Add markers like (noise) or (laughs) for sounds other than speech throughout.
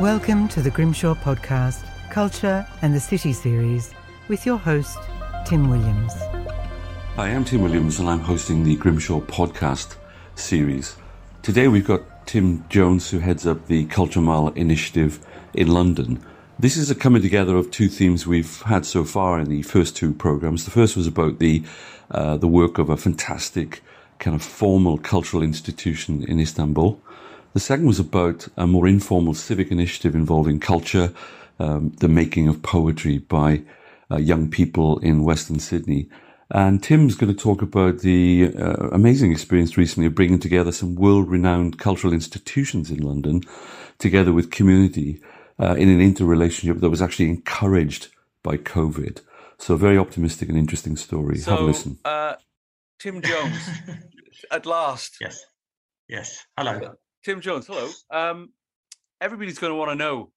Welcome to the Grimshaw Podcast, Culture and the City series, with your host, Tim Williams. I'm Tim Williams, and I'm hosting the Grimshaw Podcast series. Today we've got Tim Jones, who heads up the Culture Mile initiative in London. This is a coming together of two themes we've had so far in the first two programs. The first was about the uh, the work of a fantastic kind of formal cultural institution in Istanbul. The second was about a more informal civic initiative involving culture, um, the making of poetry by uh, young people in Western Sydney. And Tim's going to talk about the uh, amazing experience recently of bringing together some world renowned cultural institutions in London together with community uh, in an interrelationship that was actually encouraged by COVID. So, a very optimistic and interesting story. So, Have a listen. Uh, Tim Jones, (laughs) at last. Yes. Yes. Hello. Tim Jones, hello. Um, everybody's going to want to know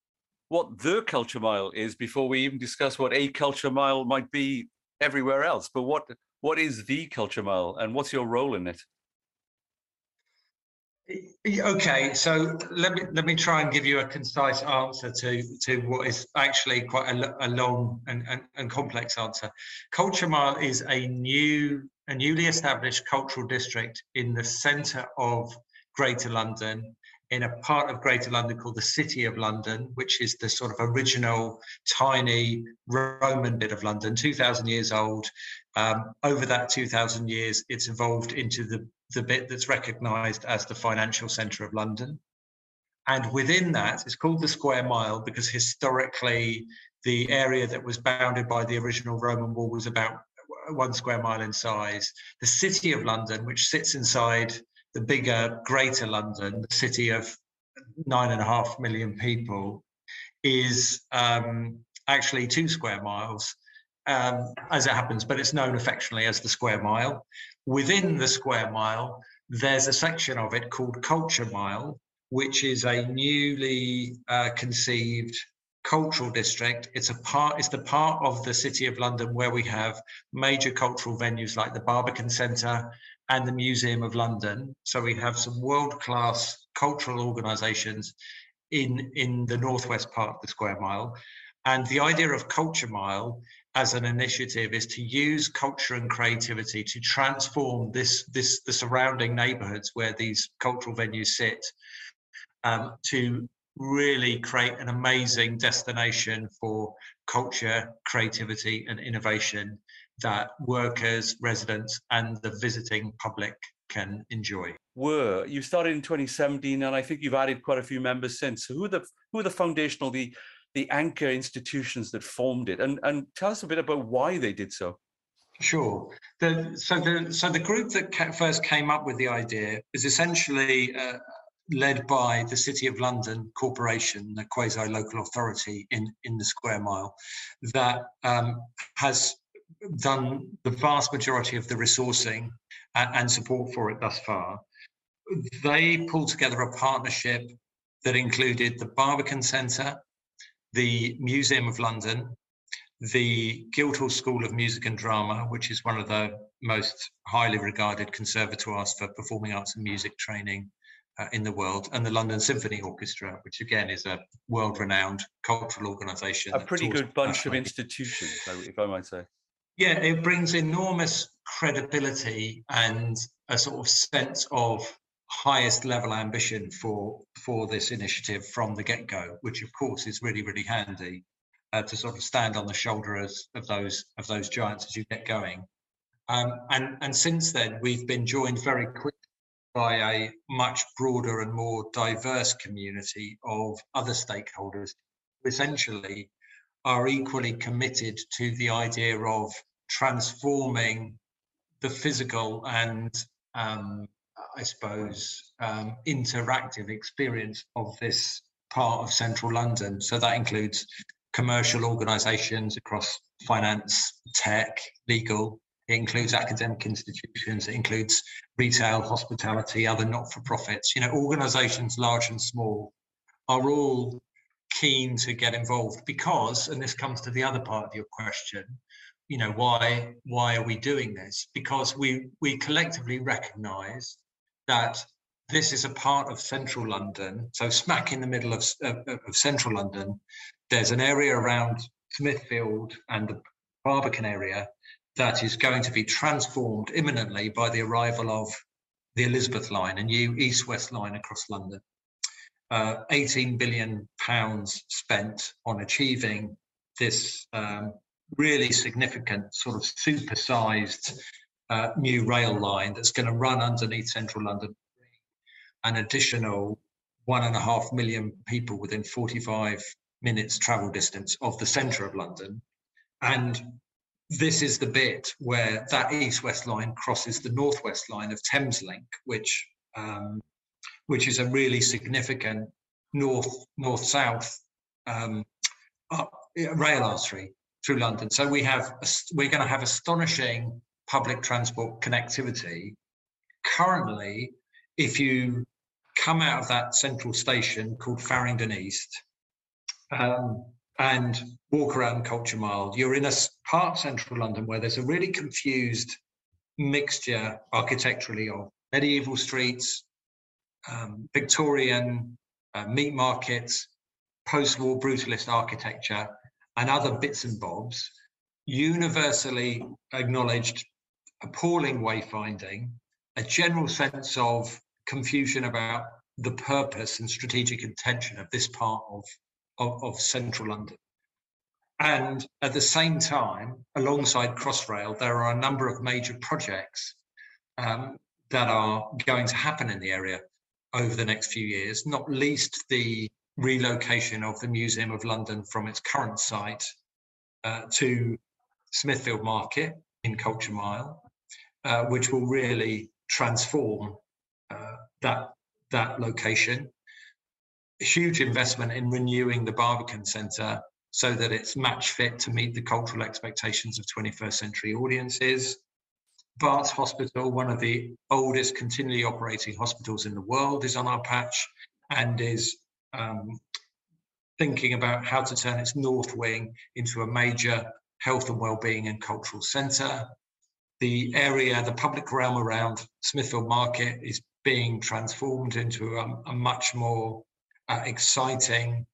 what the culture mile is before we even discuss what a culture mile might be everywhere else. But what what is the culture mile, and what's your role in it? Okay, so let me let me try and give you a concise answer to to what is actually quite a, a long and, and, and complex answer. Culture Mile is a new a newly established cultural district in the centre of Greater London, in a part of Greater London called the City of London, which is the sort of original tiny Roman bit of London, 2,000 years old. Um, over that 2,000 years, it's evolved into the, the bit that's recognised as the financial centre of London. And within that, it's called the Square Mile because historically, the area that was bounded by the original Roman wall was about one square mile in size. The City of London, which sits inside the bigger Greater London, the city of nine and a half million people, is um, actually two square miles, um, as it happens, but it's known affectionately as the square mile. Within the square mile, there's a section of it called Culture Mile, which is a newly uh, conceived cultural district. It's a part. It's the part of the city of London where we have major cultural venues like the Barbican Centre and the Museum of London. So we have some world-class cultural organisations in in the northwest part of the Square Mile. And the idea of Culture Mile as an initiative is to use culture and creativity to transform this this the surrounding neighbourhoods where these cultural venues sit um, to really create an amazing destination for culture, creativity, and innovation that workers, residents, and the visiting public can enjoy. Were you started in 2017, and I think you've added quite a few members since. So who are the who are the foundational, the the anchor institutions that formed it, and and tell us a bit about why they did so. Sure. The, so the so the group that first came up with the idea is essentially uh, led by the City of London Corporation, the quasi local authority in in the Square Mile, that um, has done the vast majority of the resourcing and support for it thus far. They pulled together a partnership that included the Barbican Centre, the Museum of London, the Guildhall School of Music and Drama, which is one of the most highly regarded conservatoires for performing arts and music training uh, in the world, and the London Symphony Orchestra, which again is a world renowned cultural organisation. A pretty good bunch of institutions, if I might say. Yeah, it brings enormous credibility and a sort of sense of highest level ambition for for this initiative from the get go, which of course is really really handy uh, to sort of stand on the shoulders of those of those giants as you get going. Um, and and since then we've been joined very quickly by a much broader and more diverse community of other stakeholders, essentially are equally committed to the idea of transforming the physical and um, I suppose um, interactive experience of this part of central London. So that includes commercial organisations across finance, tech, legal. It includes academic institutions. It includes retail, hospitality, other not-for-profits. You know, organisations large and small are all keen to get involved because, and this comes to the other part of your question, you know, why why are we doing this? Because we we collectively recognise that this is a part of central London. So, smack in the middle of, of, of central London, there's an area around Smithfield and the Barbican area that is going to be transformed imminently by the arrival of the Elizabeth line, a new east west line across London. Uh, 18 billion pounds spent on achieving this um, really significant sort of supersized uh, new rail line that's going to run underneath central London. An additional one and a half million people within 45 minutes travel distance of the centre of London. And this is the bit where that east-west line crosses the northwest line of Thameslink, which um, which is a really significant north north-south um, rail artery through London. So we have we're going to have astonishing public transport connectivity. Currently, if you come out of that central station called Farringdon East um, and walk around Culture Mile, you're in a part central London where there's a really confused mixture architecturally of medieval streets, um, Victorian uh, meat markets, post-war brutalist architecture, and other bits and bobs, universally acknowledged appalling wayfinding, a general sense of confusion about the purpose and strategic intention of this part of, of, of central London. And at the same time, alongside Crossrail, there are a number of major projects um, that are going to happen in the area over the next few years, not least the relocation of the Museum of London from its current site uh, to Smithfield Market in Culture Mile, uh, which will really transform uh, that that location. A huge investment in renewing the Barbican Centre so that it's match fit to meet the cultural expectations of 21st century audiences. Barts Hospital, one of the oldest continually operating hospitals in the world, is on our patch and is um, thinking about how to turn its north wing into a major health and well-being and cultural centre. The area, the public realm around Smithfield Market is being transformed into a, a much more uh, exciting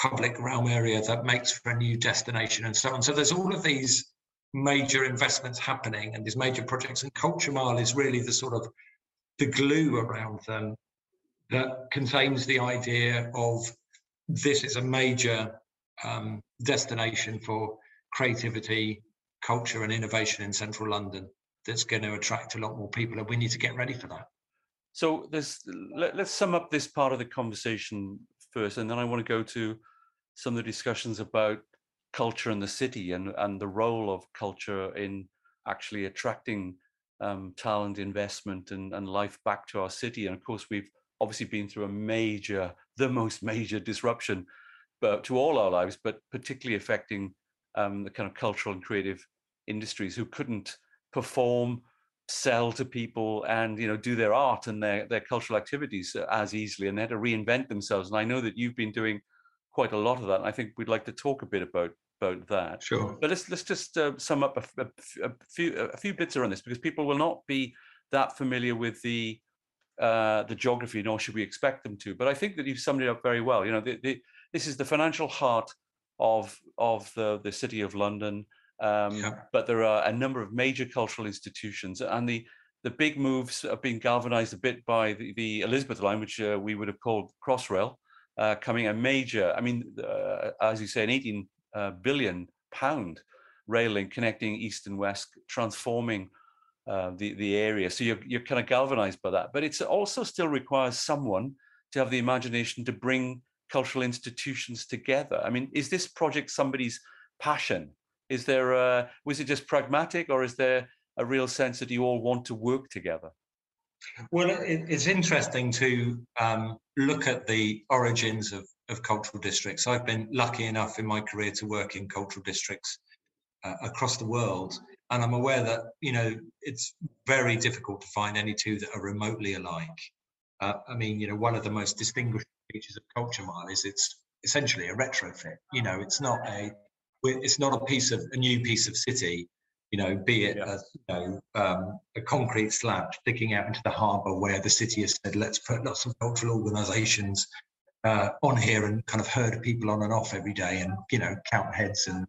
public realm area that makes for a new destination and so on. So there's all of these major investments happening and these major projects, and Culture Mile is really the sort of the glue around them that contains the idea of this is a major um, destination for creativity, culture, and innovation in central London that's going to attract a lot more people, and we need to get ready for that. So, this let, us sum up this part of the conversation first, and then I want to go to some of the discussions about culture in the city and and the role of culture in actually attracting um, talent, investment, and, and life back to our city. And of course, we've obviously been through a major, (laughs) the most major disruption, but to all our lives, but particularly affecting um, the kind of cultural and creative industries who couldn't perform, sell to people, and you know do their art and their their cultural activities as easily, and they had to reinvent themselves. And I know that you've been doing quite a lot of that. And I think we'd like to talk a bit about about that. Sure. But let's let's just uh, sum up a, a, a, few a few bits around this because people will not be that familiar with the uh, the geography, nor should we expect them to. But I think that you've summed it up very well. You know, the, the, this is the financial heart of of the the city of London. Um, yeah. But there are a number of major cultural institutions, and the the big moves have been galvanized a bit by the, the Elizabeth line, which uh, we would have called Crossrail, uh, coming a major. I mean, uh, as you say, an 18 uh, billion pound rail link connecting east and west, transforming uh, the the area. So you're you're kind of galvanized by that, but it also still requires someone to have the imagination to bring cultural institutions together. I mean, is this project somebody's passion? Is there a, was it just pragmatic, or is there a real sense that you all want to work together? Well, it, it's interesting to um, look at the origins of, of cultural districts. I've been lucky enough in my career to work in cultural districts uh, across the world, and I'm aware that you know it's very difficult to find any two that are remotely alike. Uh, I mean, you know, one of the most distinguished features of Culture Mile is it's essentially a retrofit. You know, it's not a it's not a piece of a new piece of city. You know, be it yeah. a, you know, um, a concrete slab sticking out into the harbour where the city has said, let's put lots of cultural organisations uh, on here and kind of herd people on and off every day and, you know, count heads and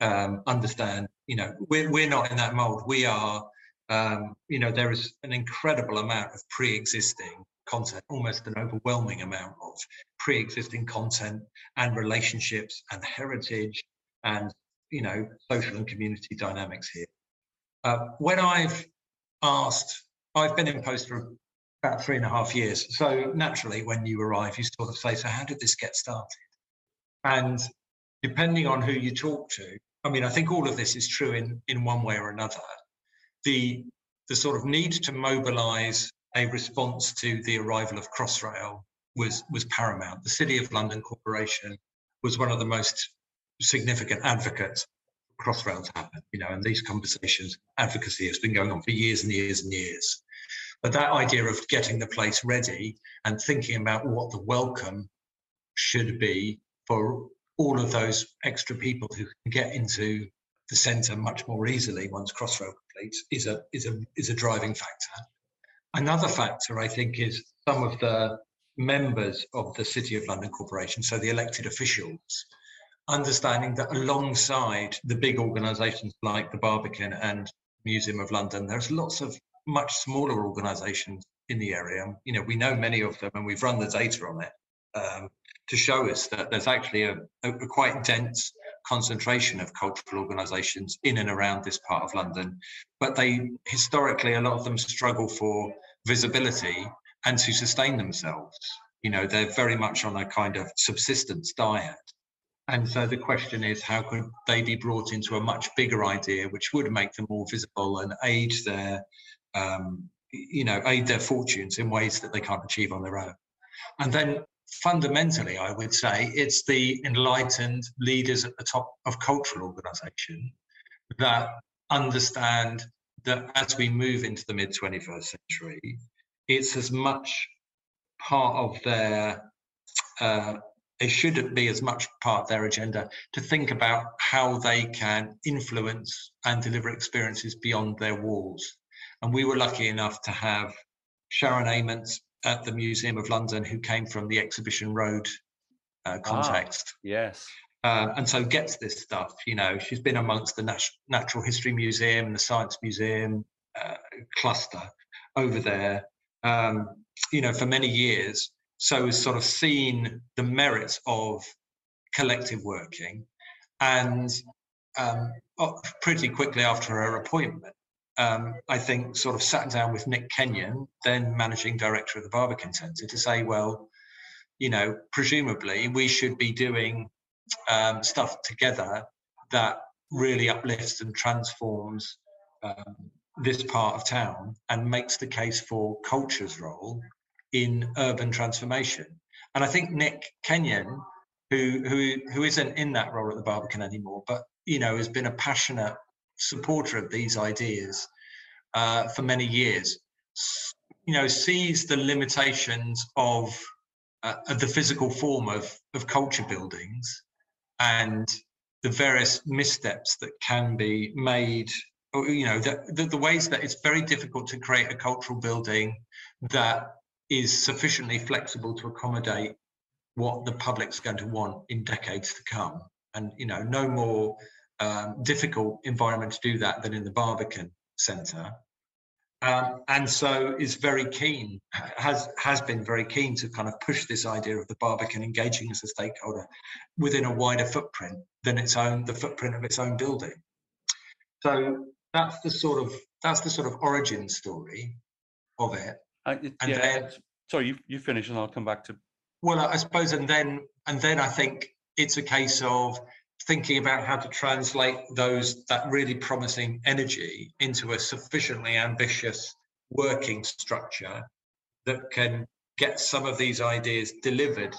um, understand, you know, we're, we're not in that mould. We are, um, you know, there is an incredible amount of pre-existing content, almost an overwhelming amount of pre-existing content and relationships and heritage and you know, social and community dynamics here. Uh, when I've asked, I've been in post for about three and a half years. So naturally, when you arrive, you sort of say, so how did this get started? And depending on who you talk to, I mean, I think all of this is true in, in one way or another. The, the sort of need to mobilize a response to the arrival of Crossrail was, was paramount. The City of London Corporation was one of the most significant advocates crossrail to happen, you know, and these conversations, advocacy has been going on for years and years and years. But that idea of getting the place ready and thinking about what the welcome should be for all of those extra people who can get into the centre much more easily once Crossrail completes is a is a is a driving factor. Another factor, I think, is some of the members of the City of London Corporation, so the elected officials, understanding that alongside the big organisations like the Barbican and Museum of London, there's lots of much smaller organisations in the area. You know, we know many of them, and we've run the data on it um, to show us that there's actually a, a, quite dense concentration of cultural organisations in and around this part of London. But they historically, a lot of them struggle for visibility and to sustain themselves. You know, they're very much on a kind of subsistence diet. And so the question is, how could they be brought into a much bigger idea, which would make them more visible and aid their, um, you know, aid their fortunes in ways that they can't achieve on their own? And then fundamentally, I would say it's the enlightened leaders at the top of cultural organisation that understand that as we move into the mid 21st century, it's as much part of their uh, it should be as much part of their agenda to think about how they can influence and deliver experiences beyond their walls. And we were lucky enough to have Sharon Ament at the Museum of London, who came from the Exhibition Road uh, ah, context. Ah, yes. Um, and so gets this stuff. You know, she's been amongst the Nat- Natural History Museum, the Science Museum uh, cluster over there. Um, you know, for many years, so has sort of seen the merits of collective working and um, pretty quickly after her appointment um, I think sort of sat down with Nick Kenyon, then managing director of the Barbican Centre, to say, well, you know, presumably we should be doing um, stuff together that really uplifts and transforms um, this part of town and makes the case for culture's role in urban transformation. And I think Nick Kenyon, who who who isn't in that role at the Barbican anymore, but you know has been a passionate supporter of these ideas uh, for many years, you know, sees the limitations of, uh, of the physical form of of culture buildings and the various missteps that can be made you know the, the, the ways that it's very difficult to create a cultural building that is sufficiently flexible to accommodate what the public's going to want in decades to come. And you know, no more um, difficult environment to do that than in the Barbican Centre. Um, and so is very keen, has has been very keen to kind of push this idea of the Barbican engaging as a stakeholder within a wider footprint than its own the footprint of its own building. So that's the sort of that's the sort of origin story of it. Uh, and yeah, then, sorry, you, you finish and I'll come back to. Well, I suppose, and then and then I think it's a case of thinking about how to translate those that really promising energy into a sufficiently ambitious working structure that can get some of these ideas delivered,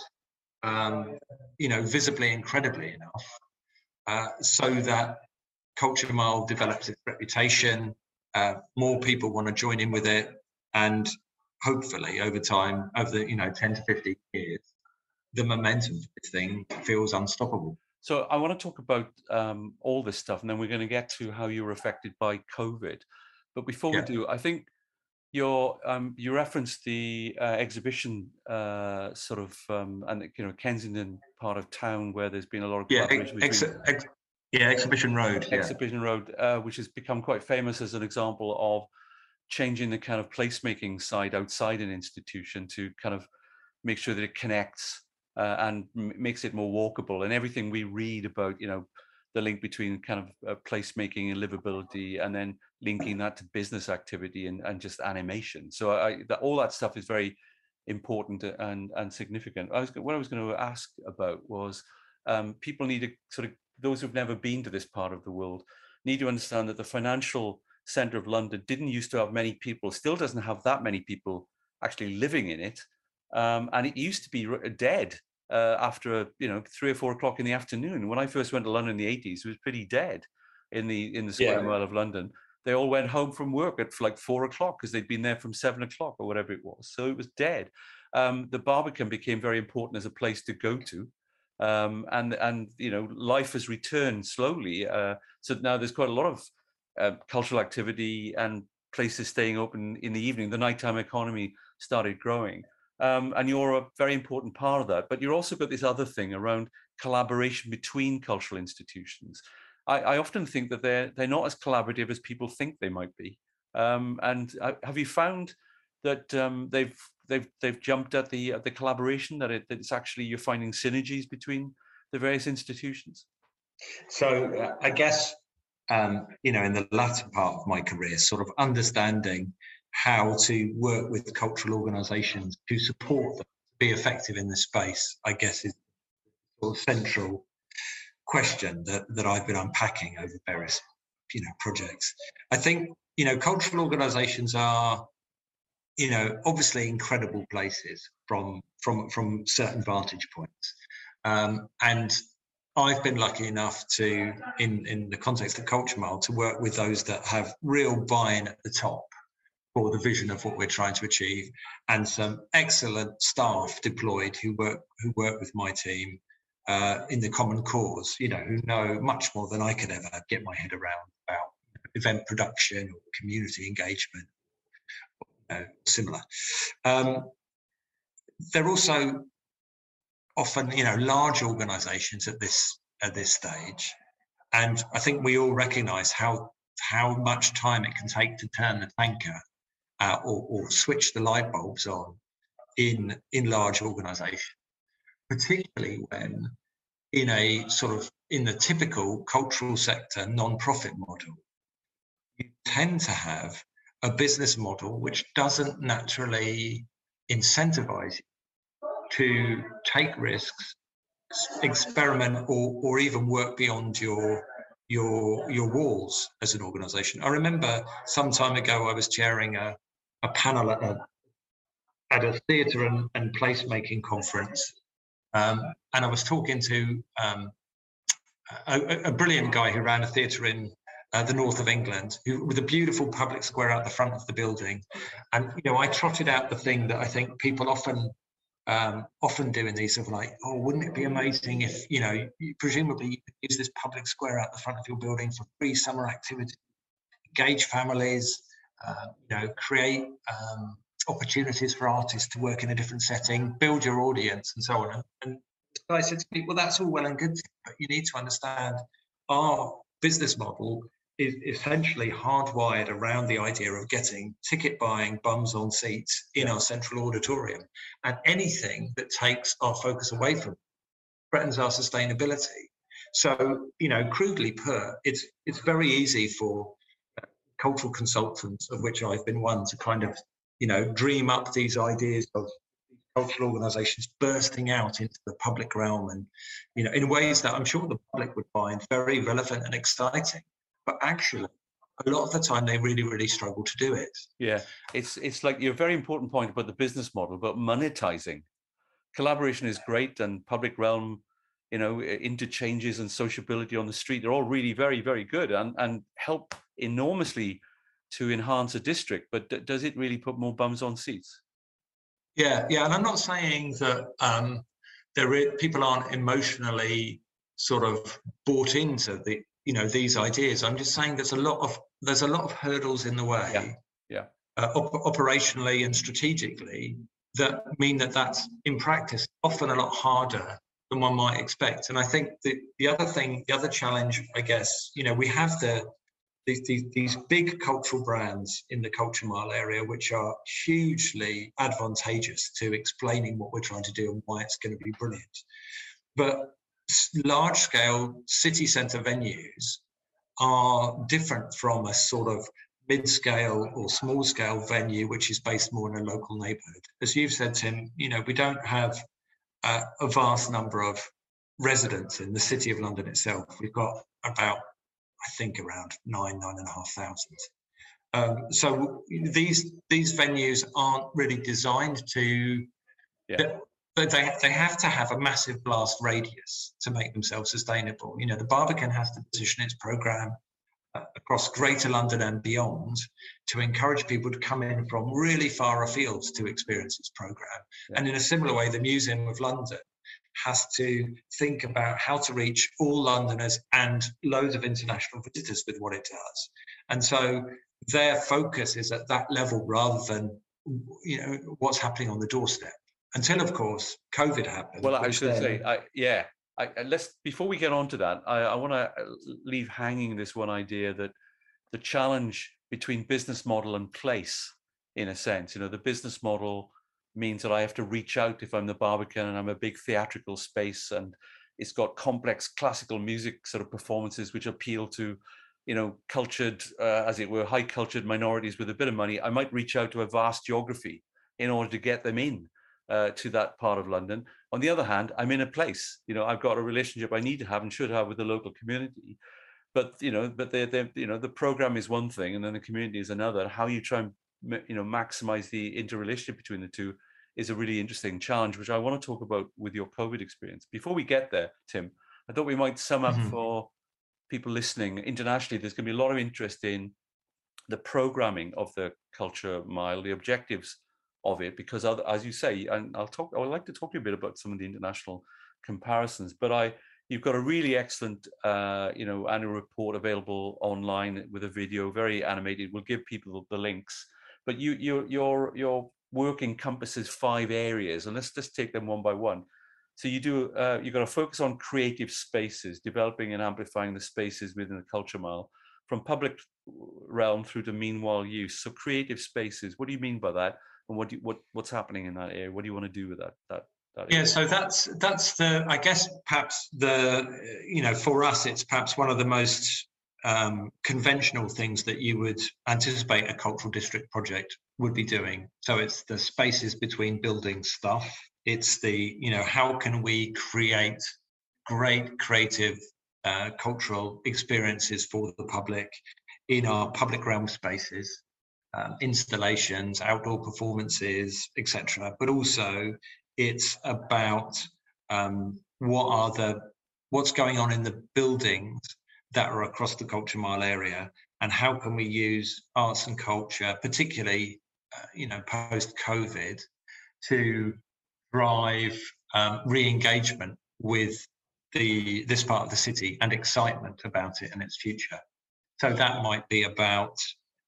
um, you know, visibly and credibly enough, uh, so that Culture Mile develops its reputation, uh, more people want to join in with it, and hopefully over time, over the you know 10 to 15 years, the momentum of this thing feels unstoppable. So I want to talk about um, all this stuff, and then we're going to get to how you were affected by COVID. But before yeah. we do, I think your um, you referenced the uh, exhibition uh, sort of um, and you know Kensington part of town where there's been a lot of yeah, ex- ex- yeah, Exhibition Road, Exhibition yeah. Road, uh, which has become quite famous as an example of changing the kind of placemaking side outside an institution to kind of make sure that it connects uh, and m- makes it more walkable. And everything we read about, you know, the link between kind of uh, placemaking and livability, and then linking that to business activity and, and just animation. So I, that, all that stuff is very important and and significant. I was what I was going to ask about was um, people need to sort of those who've never been to this part of the world need to understand that the financial center of London didn't used to have many people, still doesn't have that many people actually living in it, um, and it used to be dead uh, after you know three or four o'clock in the afternoon. When I first went to London in the eighties, it was pretty dead in the in the square yeah. mile of London. They all went home from work at like four o'clock because they'd been there from seven o'clock or whatever it was. So it was dead. Um, the Barbican became very important as a place to go to. Um, and and you know life has returned slowly. Uh, so now there's quite a lot of cultural activity and places staying open in the evening. The nighttime economy started growing, um, and you're a very important part of that. But you're also got this other thing around collaboration between cultural institutions. I, I often think that they're they're not as collaborative as people think they might be. Um, and uh, have you found that um, they've they've they've jumped at the at the collaboration that, it, that it's actually you're finding synergies between the various institutions? So uh, I guess um, you know in the latter part of my career, sort of understanding how to work with cultural organisations to support them to be effective in the space, I guess is sort of central question that, that I've been unpacking over various you know projects. I think you know cultural organisations are you know obviously incredible places from from from certain vantage points, um, and I've been lucky enough to in in the context of Culture Mile to work with those that have real buy-in at the top for the vision of what we're trying to achieve, and some excellent staff deployed who work who work with my team uh, in the common cause, you know, who know much more than I could ever get my head around about event production or community engagement, you know, similar. Um, they're also often, you know, large organisations at this at this stage, and I think we all recognise how how much time it can take to turn the tanker uh, or, or switch the light bulbs on in in large organisations particularly when in a sort of in the typical cultural sector non-profit model you tend to have a business model which doesn't naturally incentivize to take risks experiment or, or even work beyond your your your walls as an organization i remember some time ago i was chairing a, a panel at a at a theatre and, and placemaking conference um, and I was talking to um, a, a, brilliant guy who ran a theatre in uh, the north of England, who, with a beautiful public square out the front of the building. And you know, I trotted out the thing that I think people often um, often doing these sort of like, oh, wouldn't it be amazing if you know, presumably you could use this public square out the front of your building for free summer activity, engage families, uh, you know, create um, opportunities for artists to work in a different setting, build your audience, and so on. And, I said to people, well, that's all well and good, but you need to understand our business model is essentially hardwired around the idea of getting ticket buying bums on seats in our central auditorium. And anything that takes our focus away from it threatens our sustainability. So, you know, crudely put, it's it's very easy for uh, cultural consultants, of which I've been one, to kind of you know, dream up these ideas of cultural organizations bursting out into the public realm and, you know, in ways that I'm sure the public would find very relevant and exciting. But actually, a lot of the time they really really struggle to do it yeah it's it's like your very important point about the business model but monetizing collaboration is great and public realm you know interchanges and sociability on the street they're all really very very good and and help enormously to enhance a district, but d- does it really put more bums on seats? Yeah, yeah, and I'm not saying that um, there is, people aren't emotionally sort of bought into the you know these ideas. I'm just saying there's a lot of there's a lot of hurdles in the way. Yeah. Yeah. Uh, op- operationally and strategically that mean that that's in practice often a lot harder than one might expect. And I think the, the other thing, the other challenge, I guess, you know, we have the these, these, these big cultural brands in the culture mile area, which are hugely advantageous to explaining what we're trying to do and why it's going to be brilliant. But large scale city centre venues are different from a sort of mid scale or small scale venue, which is based more in a local neighbourhood. As you've said, Tim, you know, we don't have uh, a vast number of residents in the city of London itself. We've got about I think around nine, nine and a half thousand. Um, so these these venues aren't really designed to, yeah. But they they have to have a massive blast radius to make themselves sustainable. You know, the Barbican has to position its program uh, across Greater London and beyond to encourage people to come in from really far afield to experience its program. Yeah. And in a similar way, the Museum of London has to think about how to reach all Londoners and loads of international visitors with what it does. And so their focus is at that level rather than you know what's happening on the doorstep. Until of course COVID happened. Well, I was going to say, I, yeah. I, let's before we get on to that, I, I want to leave hanging this one idea that the challenge between business model and place, in a sense, you know, the business model means that I have to reach out if I'm the Barbican and I'm a big theatrical space and it's got complex classical music sort of performances which appeal to, you know, cultured, uh, as it were, high cultured minorities with a bit of money. I might reach out to a vast geography in order to get them in uh, to that part of London. On the other hand, I'm in a place, you know, I've got a relationship I need to have and should have with the local community. But you know, but they, they, you know, the program is one thing, and then the community is another. How you try and you know maximize the interrelationship between the two is a really interesting challenge, which I want to talk about with your COVID experience. Before we get there, Tim, I thought we might sum up mm-hmm. for people listening internationally. There's going to be a lot of interest in the programming of the culture mile, the objectives of it, because as you say, and I'll talk. I would like to talk to you a bit about some of the international comparisons. But I, you've got a really excellent, uh, you know, annual report available online with a video, very animated. We'll give people the links. But you, your, your, your work encompasses five areas, and let's just take them one by one. So you do uh, you've got to focus on creative spaces, developing and amplifying the spaces within the culture mile, from public realm through to meanwhile use. So creative spaces, what do you mean by that? And what do you, what what's happening in that area? What do you want to do with that that yeah so that's that's the i guess perhaps the you know for us it's perhaps one of the most um, conventional things that you would anticipate a cultural district project would be doing. So it's the spaces between building stuff. It's the, you know, how can we create great creative uh, cultural experiences for the public in our public realm spaces, um, installations, outdoor performances, etc. But also, it's about um, what are the what's going on in the buildings that are across the culture mile area and how can we use arts and culture particularly uh, you know post covid to drive um, re-engagement with the this part of the city and excitement about it and its future so that might be about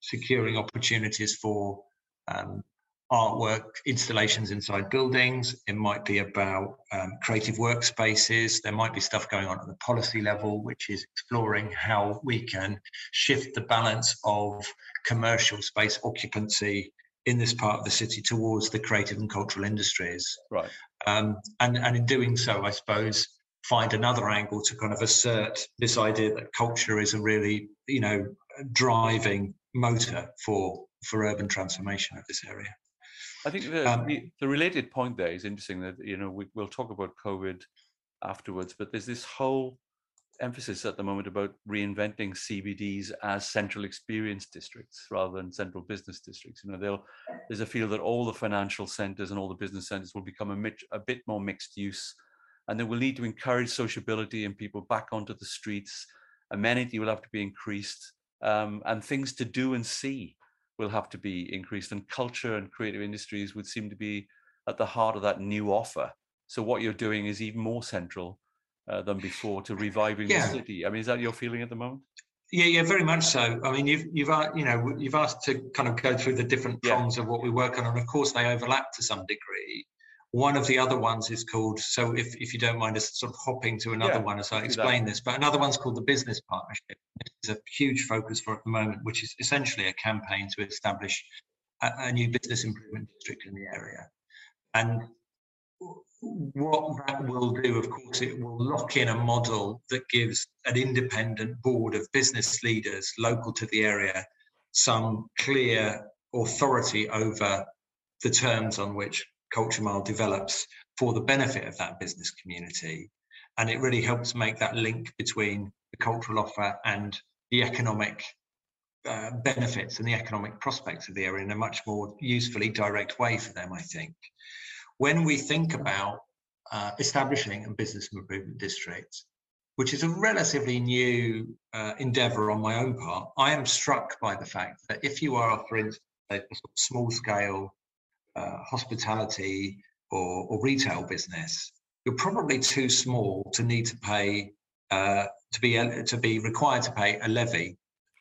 securing opportunities for um, artwork installations inside buildings. It might be about um, creative workspaces. There might be stuff going on at the policy level, which is exploring how we can shift the balance of commercial space occupancy in this part of the city towards the creative and cultural industries. Right. Um, and, and in doing so, I suppose, find another angle to kind of assert this idea that culture is a really, you know, driving motor for for urban transformation of this area. I think the, um, the, the, related point there is interesting that, you know, we, we'll talk about COVID afterwards, but there's this whole emphasis at the moment about reinventing CBDs as central experience districts rather than central business districts. You know, there's a feel that all the financial centers and all the business centers will become a, mit, a bit more mixed use, and then we'll need to encourage sociability and people back onto the streets. Amenity will have to be increased, um, and things to do and see will have to be increased, and culture and creative industries would seem to be at the heart of that new offer. So what you're doing is even more central uh, than before to reviving yeah. the city. I mean, is that your feeling at the moment? Yeah, yeah, very much so. I mean, you've you've you know you've asked to kind of go through the different prongs yeah. of what we work on, and of course they overlap to some degree. One of the other ones is called so if if you don't mind us sort of hopping to another yeah, one as I explain this, but another one's called the business partnership. It's a huge focus for at the moment, which is essentially a campaign to establish a, a new business improvement district in the area, and what that will do, of course, it will lock in a model that gives an independent board of business leaders local to the area some clear authority over the terms on which Culture Mile develops for the benefit of that business community. And it really helps make that link between the cultural offer and the economic uh, benefits and the economic prospects of the area in a much more usefully direct way for them, I think when we think about uh, establishing a business improvement district, which is a relatively new uh, endeavor on my own part, I am struck by the fact that if you are, for instance, a small scale uh, hospitality or, or, retail business, you're probably too small to need to pay uh, to be to be required to pay a levy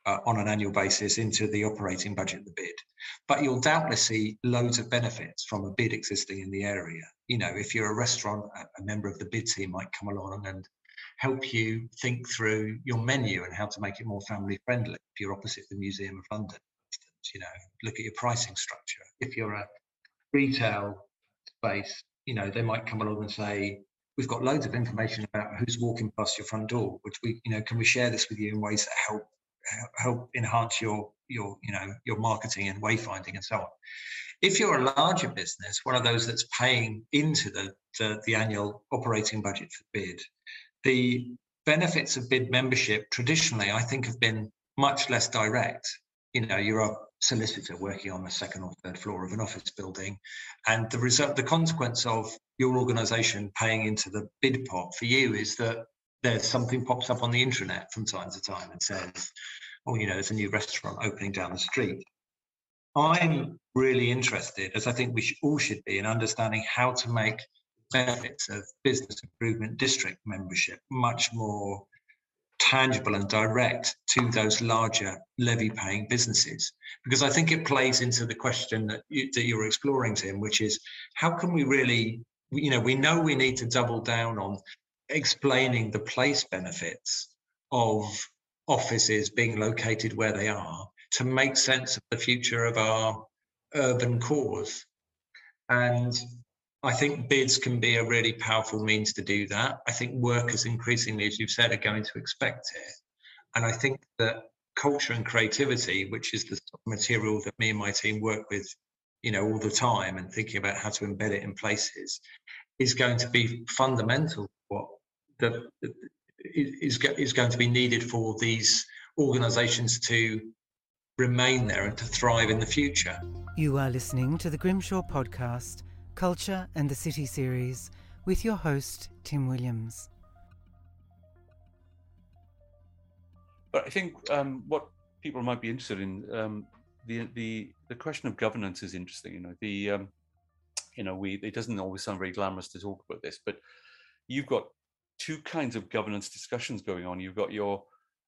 uh, on an annual basis into the operating budget of the bid. But you'll doubtless see loads of benefits from a bid existing in the area. You know, if you're a restaurant, a member of the bid team might come along and help you think through your menu and how to make it more family friendly. If you're opposite the Museum of London, you know, look at your pricing structure. If you're a retail space, you know, they might come along and say, we've got loads of information about who's walking past your front door, which we, you know, can we share this with you in ways that help help enhance your your you know your marketing and wayfinding and so on. If you're a larger business, one of those that's paying into the the, the annual operating budget for bid, the benefits of bid membership traditionally, I think, have been much less direct. You know, you're a solicitor working on the second or third floor of an office building, and the result, the consequence of your organisation paying into the bid pot for you is that there's something pops up on the intranet from time to time and says, oh, you know, there's a new restaurant opening down the street. I'm really interested, as I think we should, all should be, in understanding how to make benefits of business improvement district membership much more tangible and direct to those larger levy paying businesses because i think it plays into the question that, you, that you're exploring tim which is how can we really you know we know we need to double down on explaining the place benefits of offices being located where they are to make sense of the future of our urban cores. And I think bids can be a really powerful means to do that. I think workers increasingly, as you've said, are going to expect it. And I think that culture and creativity, which is the material that me and my team work with, you know, all the time and thinking about how to embed it in places, is going to be fundamental what that is, is going to be needed for these organisations to remain there and to thrive in the future. You are listening to the Grimshaw podcast, Culture and the City series, with your host, Tim Williams. But I think um, what people might be interested in um, the the the question of governance is interesting. You know, the um, you know we it doesn't always sound very glamorous to talk about this, but you've got two kinds of governance discussions going on. You've got your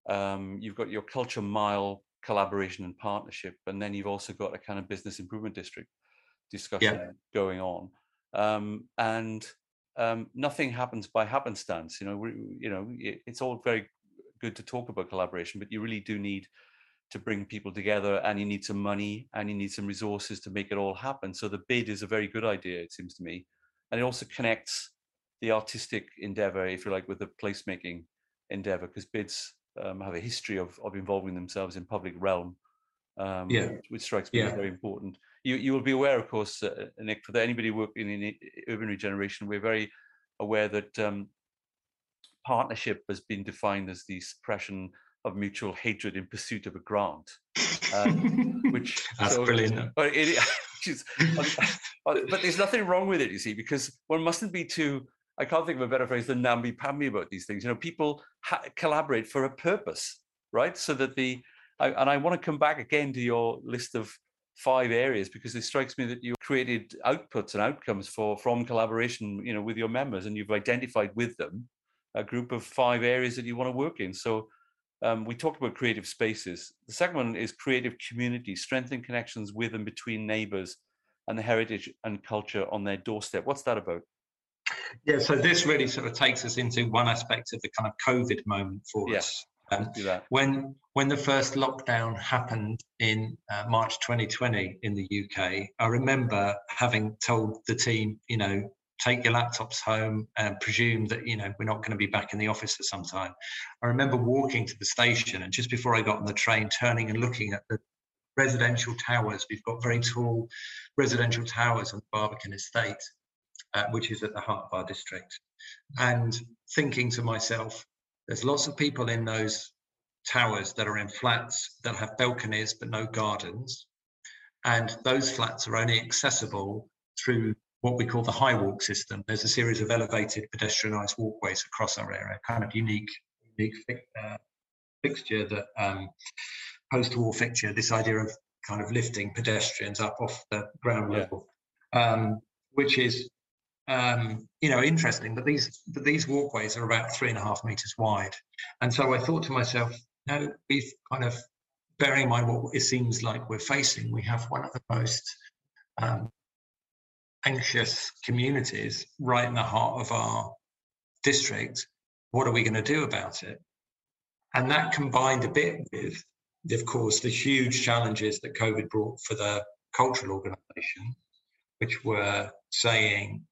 um, you've got your culture mile collaboration and partnership, and then you've also got a kind of business improvement district discussion yeah. going on. Um, and um, nothing happens by happenstance. You know, we, you know, it, it's all very good to talk about collaboration, but you really do need to bring people together, and you need some money, and you need some resources to make it all happen. So the bid is a very good idea, it seems to me, and it also connects the artistic endeavor, if you like, with the placemaking endeavor, because bids um, have a history of, of involving themselves in public realm, um, yeah. which, strikes me yeah. as very important. You, you will be aware, of course, uh, Nick, for anybody working in urban regeneration, we're very aware that um, partnership has been defined as the suppression of mutual hatred in pursuit of a grant. Um, (laughs) which that's so, brilliant. But, it, (laughs) but there's nothing wrong with it, you see, because one mustn't be too I can't think of a better phrase than namby-pamby about these things. You know, people ha- collaborate for a purpose, right? So that the I, and I want to come back again to your list of five areas because it strikes me that you created outputs and outcomes for from collaboration, you know, with your members, and you've identified with them a group of five areas that you want to work in. So um, we talked about creative spaces. The second one is creative community, strengthening connections with and between neighbours and the heritage and culture on their doorstep. What's that about? Yeah, so this really sort of takes us into one aspect of the kind of COVID moment for Yeah, us. Um, when when the first lockdown happened in uh, March 2020 in the UK, I remember having told the team, you know, take your laptops home and presume that you know we're not going to be back in the office for some time. I remember walking to the station and just before I got on the train, turning and looking at the residential towers. We've got very tall residential towers on the Barbican estate, uh, which is at the heart of our district, and thinking to myself, there's lots of people in those towers that are in flats that have balconies but no gardens. And those flats are only accessible through what we call the high walk system. There's a series of elevated pedestrianised walkways across our area, kind of unique, unique uh, fixture that um, post-war fixture. This idea of kind of lifting pedestrians up off the ground Yeah. level, um, which is um, you know interesting. But these but these walkways are about three and a half meters wide, and so I thought to myself, no, we've kind of bearing in mind what it seems like we're facing, we have one of the most um, anxious communities right in the heart of our district. What are we going to do about it? And that combined a bit with, of course, the huge challenges that COVID brought for the cultural organisation, which were saying,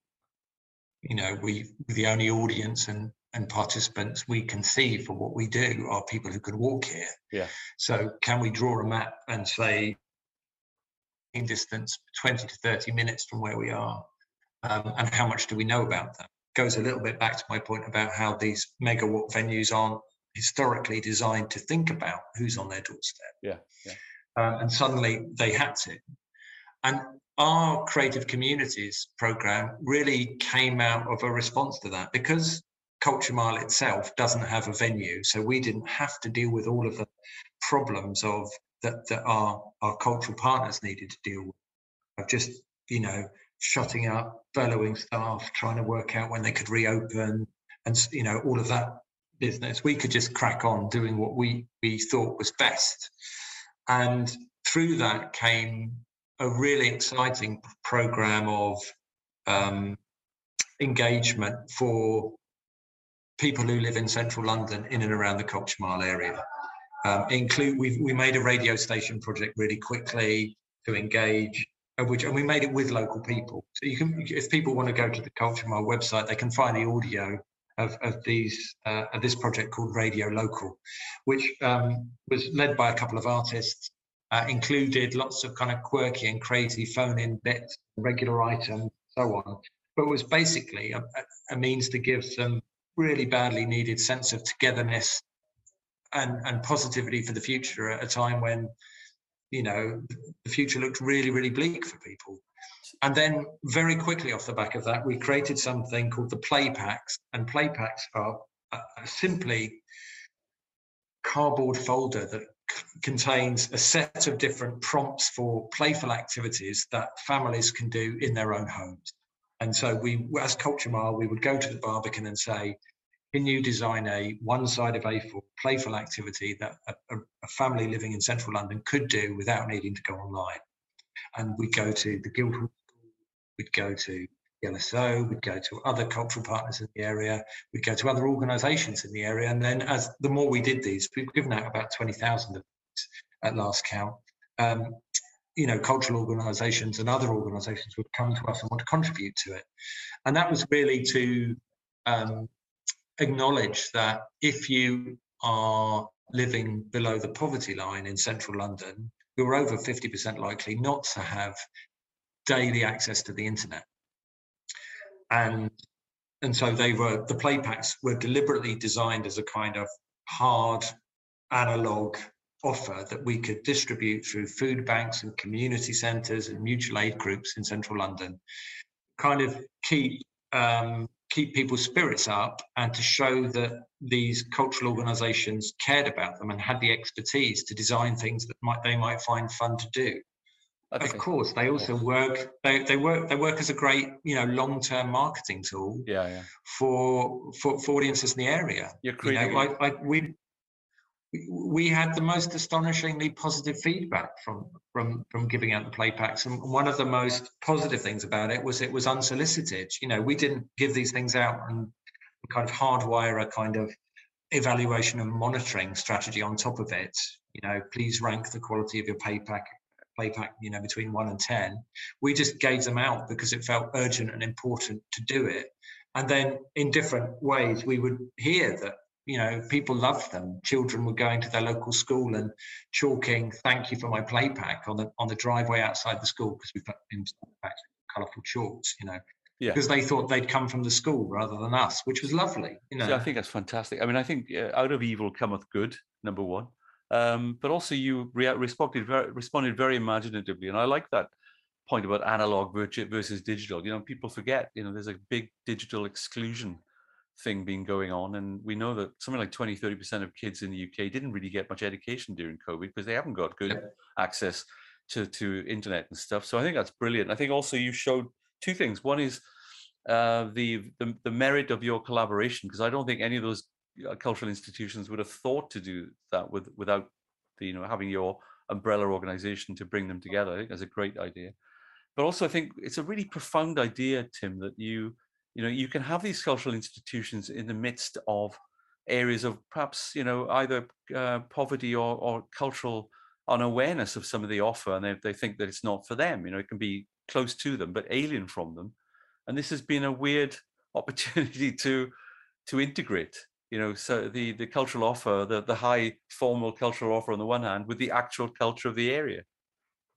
you know, we the only audience and and participants we can see for what we do are people who can walk here. Yeah. So can we draw a map and say in distance 20 to 30 minutes from where we are? Um, and how much do we know about that Goes a little bit back to my point about how these megawatt venues aren't historically designed to think about who's on their doorstep. Yeah, yeah. Um, and suddenly they had to. And our creative communities program really came out of a response to that because Culture Mile itself doesn't have a venue, so we didn't have to deal with all of the problems of that that our our cultural partners needed to deal with. Of just you know shutting up, furloughing staff, trying to work out when they could reopen, and you know all of that business. We could just crack on doing what we we thought was best, and through that came a really exciting program of um, engagement for people who live in central London in and around the Culture Mile area. Um, include we we made a radio station project really quickly to engage, and which and we made it with local people. So you can, if people want to go to the Culture Mile website, they can find the audio of of these uh, of this project called Radio Local, which um, was led by a couple of artists. Uh, included lots of kind of quirky and crazy phone-in bits, regular items, so on. But was basically a, a- means to give some really badly needed sense of togetherness and, and positivity for the future at a time when you know the future looked really really bleak for people and then very quickly off the back of that we created something called the play packs and play packs are simply cardboard folder that contains a set of different prompts for playful activities that families can do in their own homes and so we as culture mile we would go to the barbican and say can you design a one side of A4 playful activity that a, a, family living in central London could do without needing to go online? And we'd go to the Guildhall, we'd go to the LSO, we'd go to other cultural partners in the area, we'd go to other organisations in the area. And then as the more we did these, we've given out about 20,000 of these at last count. Um, you know, cultural organisations and other organisations would come to us and want to contribute to it. And that was really to um, acknowledge that if you are living below the poverty line in central London, you're over 50% likely not to have daily access to the internet. And and so they were the play packs were deliberately designed as a kind of hard analog offer that we could distribute through food banks and community centres and mutual aid groups in central London, kind of keep um, keep people's spirits up and to show that these cultural organisations cared about them and had the expertise to design things that might they might find fun to do. of course, they also work. They, they work. They work as a great, you know, long-term marketing tool. Yeah, yeah. For for, for audiences in the area. You're creating. You know, like, like we we had the most astonishingly positive feedback from from from giving out the play packs. And one of the most positive things about it was it was unsolicited. You know we didn't give these things out and kind of hardwire a kind of evaluation and monitoring strategy on top of it. You know please rank the quality of your play pack play pack you know between 1 and 10 we just gave them out because it felt urgent and important to do it. And then in different ways we would hear that you know, people loved them. Children were going to their local school and chalking "Thank you for my play pack" on the on the driveway outside the school because we put in colourful chalks, you know, yeah. because they thought they'd come from the school rather than us, which was lovely. You know, I think that's fantastic. I mean, I think uh, out of evil cometh good. Number one, um, but also you re- responded very responded very imaginatively, and I like that point about analog versus digital. You know, people forget. You know, there's a big digital exclusion thing being going on. And we know that something like 20, 30% of kids in the UK didn't really get much education during COVID because they haven't got good yeah. access to, to internet and stuff. So I think that's brilliant. I think also you showed two things. One is uh, the, the, the merit of your collaboration, because I don't think any of those uh, cultural institutions would have thought to do that with, without the, you know having your umbrella organization to bring them together. I think that's a great idea. But also, I think it's a really profound idea, Tim, that you you know you can have these cultural institutions in the midst of areas of perhaps you know either uh, poverty or, or cultural unawareness of some of the offer and they, they think that it's not for them you know it can be close to them but alien from them. And this has been a weird (laughs) opportunity to to integrate you know so the the cultural offer the the high formal cultural offer on the one hand with the actual culture of the area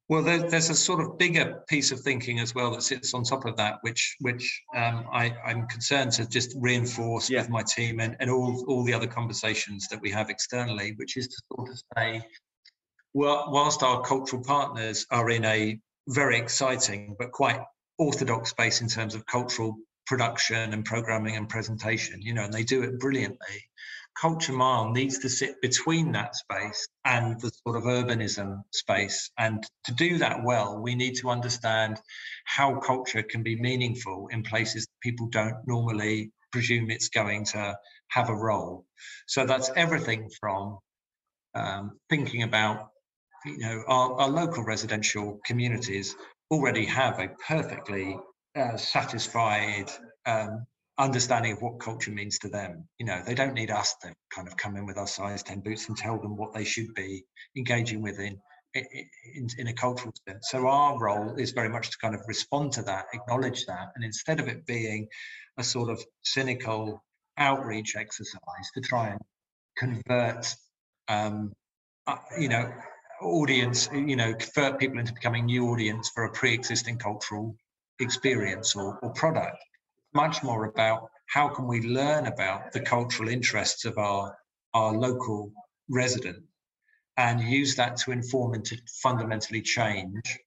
well, there, there's a sort of bigger piece of thinking as well that sits on top of that, which which um, I, am concerned to just reinforce yeah. with my team and, and all, all the other conversations that we have externally, which is to sort of say, well, whilst our cultural partners are in a very exciting but quite orthodox space in terms of cultural production and programming and presentation, you know, and they do it brilliantly. Culture Mile needs to sit between that space and the sort of urbanism space. And to do that well, we need to understand how culture can be meaningful in places people don't normally presume it's going to have a role. So that's everything from um, thinking about, you know, our, our, local residential communities already have a perfectly uh, satisfied um, understanding of what culture means to them. You know, they don't need us to kind of come in with our size 10 boots and tell them what they should be engaging with in, in, in a cultural sense. So our role is very much to kind of respond to that, acknowledge that, and instead of it being a sort of cynical outreach exercise to try and convert, um, uh, you know, audience, you know, convert people into becoming new audience for a pre-existing cultural experience or, or product much more about how can we learn about the cultural interests of our, our local resident and use that to inform and to fundamentally change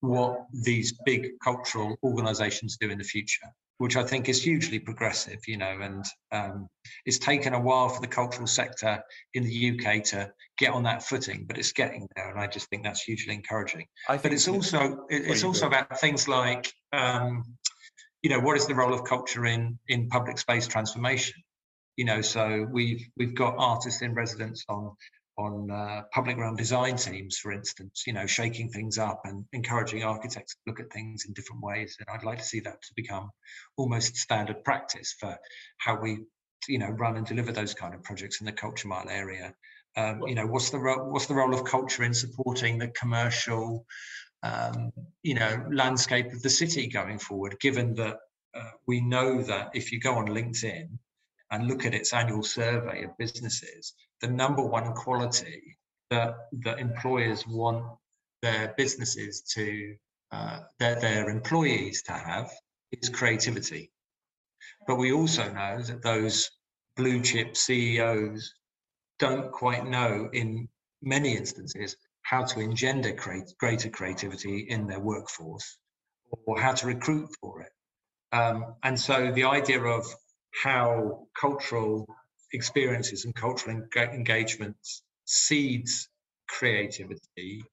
what these big cultural organizations do in the future which I think is hugely progressive, you know, and um, it's taken a while for the cultural sector in the UK to get on that footing, but it's getting there, and I just think that's hugely encouraging. I think but it's also it's also about things like um, you know, what is the role of culture in in public space transformation? You know, so we've we've got artists in residence on on uh, public realm design teams, for instance, you know, shaking things up and encouraging architects to look at things in different ways. And I'd like to see that to become almost standard practice for how we, you know, run and deliver those kind of projects in the culture mile area. Um, you know, what's the ro- what's the role of culture in supporting the commercial um, you know landscape of the city going forward given that uh, we know that if you go on linkedin and look at its annual survey of businesses the number one quality that that employers want their businesses to uh, their, their employees to have is creativity. But we also know that those blue chip ceos don't quite know in many instances how to engender create, greater creativity in their workforce or how to recruit for it. Um, and so the idea of how cultural experiences and cultural en- engagements seeds creativity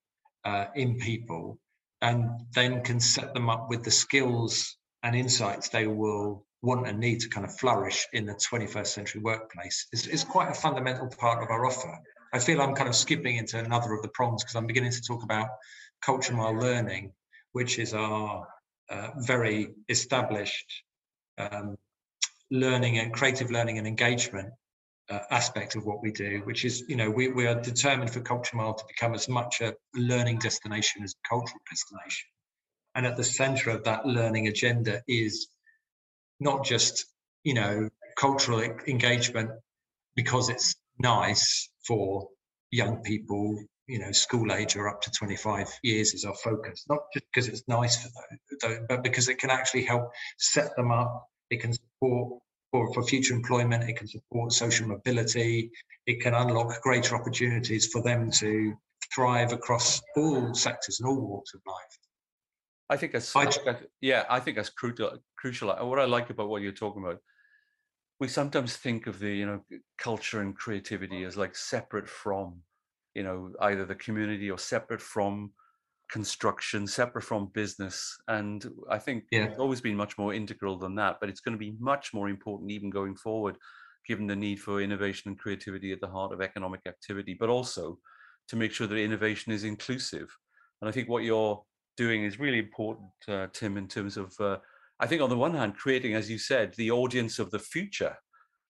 uh, in people and then can set them up with the skills and insights they will want and need to kind of flourish in the 21st century workplace is quite a fundamental part of our offer. I feel I'm kind of skipping into another of the prongs because I'm beginning to talk about culture mile learning, which is our uh, very established um, learning and creative learning and engagement uh, aspect of what we do, which is, you know, we, we are determined for Culture Mile to become as much a learning destination as a cultural destination. And at the center of that learning agenda is not just, you know, cultural engagement because it's nice for young people, you know, school age or up to 25 years is our focus, not just because it's nice for them, but because it can actually help set them up. It can support for, for future employment, it can support social mobility, it can unlock greater opportunities for them to thrive across all sectors and all walks of life. I think that's, I, yeah, I think that's crucial. Crucial. What I like about what you're talking about, we sometimes think of the you know culture and creativity as like separate from, you know, either the community or separate from construction, separate from business. And I think yeah. it's always been much more integral than that, but it's going to be much more important even going forward, given the need for innovation and creativity at the heart of economic activity, but also to make sure that innovation is inclusive. And I think what you're doing is really important, uh, Tim, in terms of, uh, I think on the one hand, creating, as you said, the audience of the future,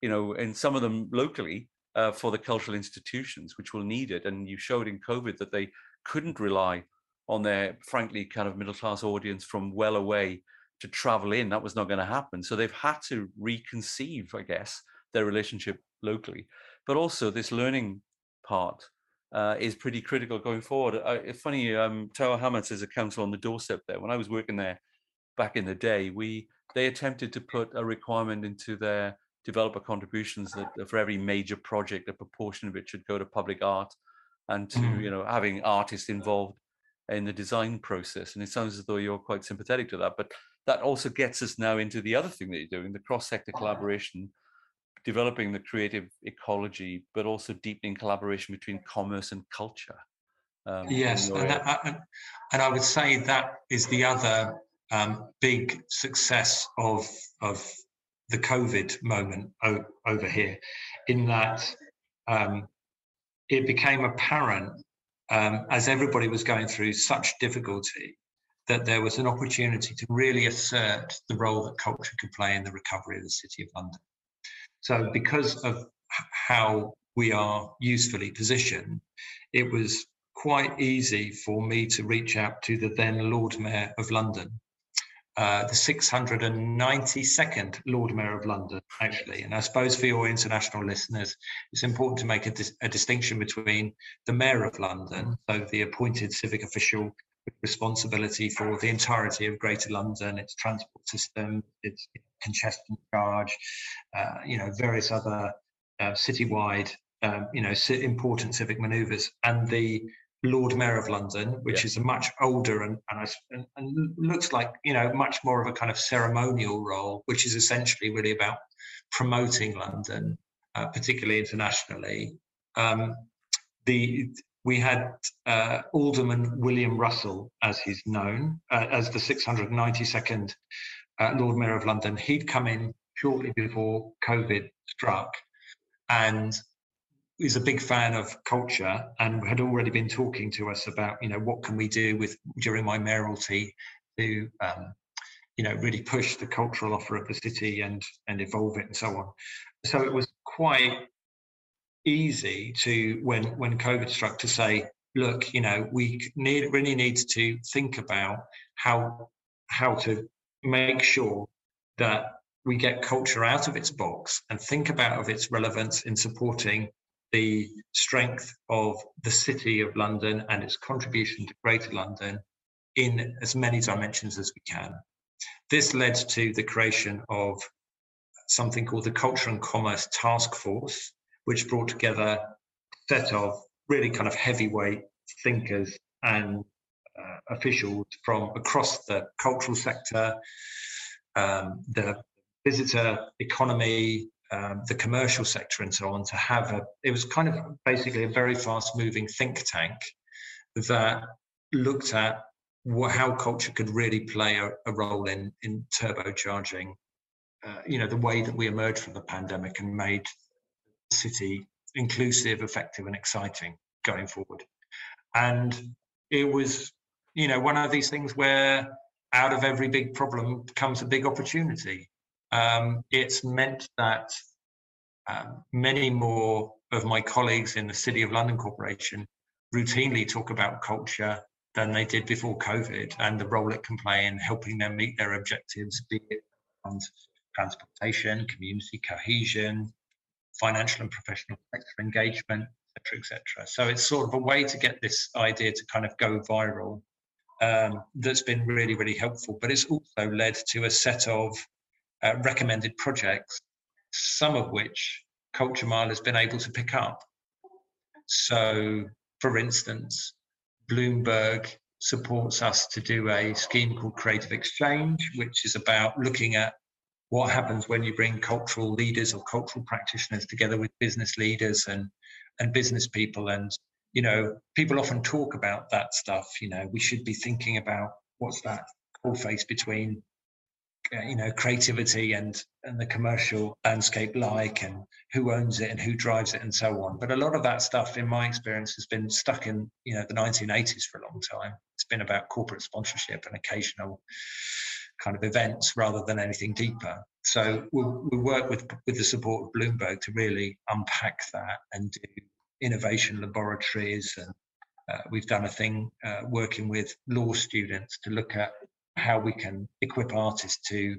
you know, and some of them locally uh, for the cultural institutions, which will need it. And you showed in COVID that they couldn't rely on their frankly kind of middle class audience from well away to travel in. That was not going to happen. So they've had to reconceive, I guess, their relationship locally. But also this learning part uh, is pretty critical going forward. It's funny, um, Tower Hamlets is a council on the doorstep there. When I was working there back in the day, we they attempted to put a requirement into their developer contributions that for every major project, a proportion of it should go to public art and to mm. you know having artists involved in the design process. And it sounds as though you're quite sympathetic to that. But that also gets us now into the other thing that you're doing the cross sector collaboration, developing the creative ecology, but also deepening collaboration between commerce and culture. Um, yes, and, that, and I would say that is the other um, big success of of the COVID moment o- over here, in that um, it became apparent um, as everybody was going through such difficulty that there was an opportunity to really assert the role that culture could play in the recovery of the City of London. So, because of how we are usefully positioned, it was quite easy for me to reach out to the then Lord Mayor of London uh, the 692nd Lord Mayor of London, actually. And I suppose for your international listeners, it's important to make a, dis- a, distinction between the Mayor of London, so the appointed civic official with responsibility for the entirety of Greater London, its transport system, its congestion charge, uh, you know, various other uh, citywide, um, you know, important civic manoeuvres, and the Lord Mayor of London, which yeah. is a much older and, and, and looks like you know much more of a kind of ceremonial role, which is essentially really about promoting London, uh, particularly internationally. Um, the we had uh, Alderman William Russell, as he's known, uh, as the 692nd uh, Lord Mayor of London. He'd come in shortly before COVID struck, and is a big fan of culture and had already been talking to us about you know what can we do with during my mayoralty to um, you know really push the cultural offer of the city and and evolve it and so on. So it was quite easy to when when covid struck to say look you know we need really need to think about how how to make sure that we get culture out of its box and think about of its relevance in supporting the strength of the City of London and its contribution to Greater London in as many dimensions as we can. This led to the creation of something called the Culture and Commerce Task Force, which brought together a set of really kind of heavyweight thinkers and uh, officials from across the cultural sector, um, the visitor economy, um, the commercial sector and so on to have a it was kind of basically a very fast moving think tank that looked at how culture could really play a, a role in in turbocharging, uh, you know, the way that we emerged from the pandemic and made the city inclusive, effective, and exciting going forward. And it was, you know, one of these things where out of every big problem comes a big opportunity. Um, it's meant that um, many more of my colleagues in the City of London Corporation routinely talk about culture than they did before COVID and the role it can play in helping them meet their objectives, be it on transportation, community cohesion, financial and professional sector engagement, etc., etc. So it's sort of a way to get this idea to kind of go viral. Um, that's been really, really helpful. But it's also led to a set of uh, recommended projects, some of which Culture Mile has been able to pick up. So, for instance, Bloomberg supports us to do a scheme called Creative Exchange, which is about looking at what happens when you bring cultural leaders or cultural practitioners together with business leaders and and business people and you know people often talk about that stuff you know we should be thinking about what's that face between uh, you know creativity and and the commercial landscape like and who owns it and who drives it and so on but a lot of that stuff in my experience has been stuck in you know the 1980s for a long time it's been about corporate sponsorship and occasional kind of events rather than anything deeper. So we, we work with with the support of Bloomberg to really unpack that and do innovation laboratories and uh, we've done a thing uh, working with law students to look at how we can equip artists to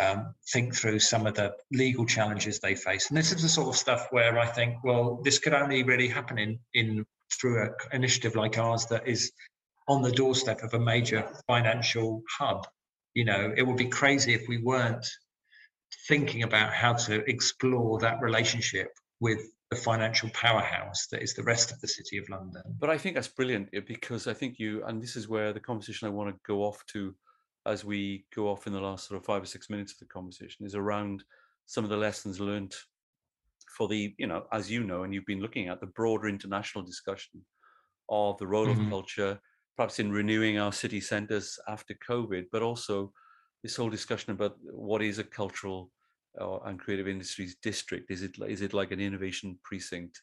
um, think through some of the legal challenges they face. And this is the sort of stuff where I think, well, this could only really happen in in through an initiative like ours that is on the doorstep of a major financial hub you know, it would be crazy if we weren't thinking about how to explore that relationship with the financial powerhouse that is the rest of the city of London. But I think that's brilliant eh, because I think you, and this is where the conversation I want to go off to as we go off in the last sort of five or six minutes of the conversation is around some of the lessons learned for the, you know, as you know, and you've been looking at the broader international discussion of the role mm-hmm. of culture perhaps in renewing our city centres after COVID, but also this whole discussion about what is a cultural uh, and creative industries district. Is it is it like an innovation precinct?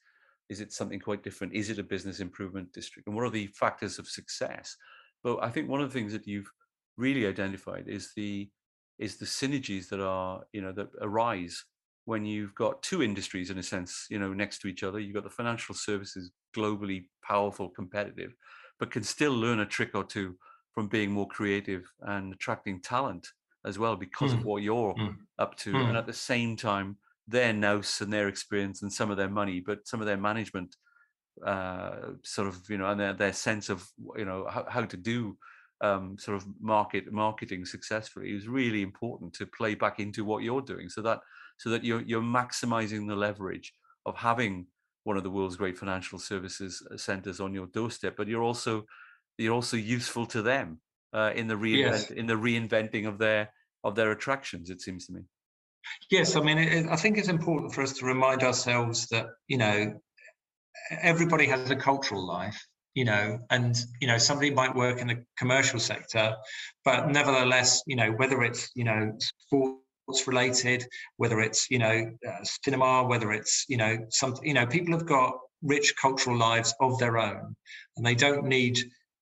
Is it something quite different? Is it a business improvement district? And what are the factors of success? But I think one of the things that you've really identified is the is the synergies that are you know that arise when you've got two industries in a sense you know next to each other you've got the financial services globally powerful competitive but can still learn a trick or two from being more creative and attracting talent as well because mm. of hmm. what you're mm. up to. Mm. And at the same time, their nous and their experience and some of their money, but some of their management uh, sort of, you know, and their, their sense of, you know, how, how to do um, sort of market marketing successfully is really important to play back into what you're doing so that so that you're you're maximizing the leverage of having one of the world's great financial services uh, centers on your doorstep, but you're also you're also useful to them uh, in the reinvent, yes. in the reinventing of their of their attractions. It seems to me. Yes, I mean, it, I think it's important for us to remind ourselves that you know everybody has a cultural life, you know, and you know somebody might work in the commercial sector, but nevertheless, you know, whether it's you know sports related whether it's you know uh, cinema, whether it's you know some you know people have got rich cultural lives of their own, and they don't need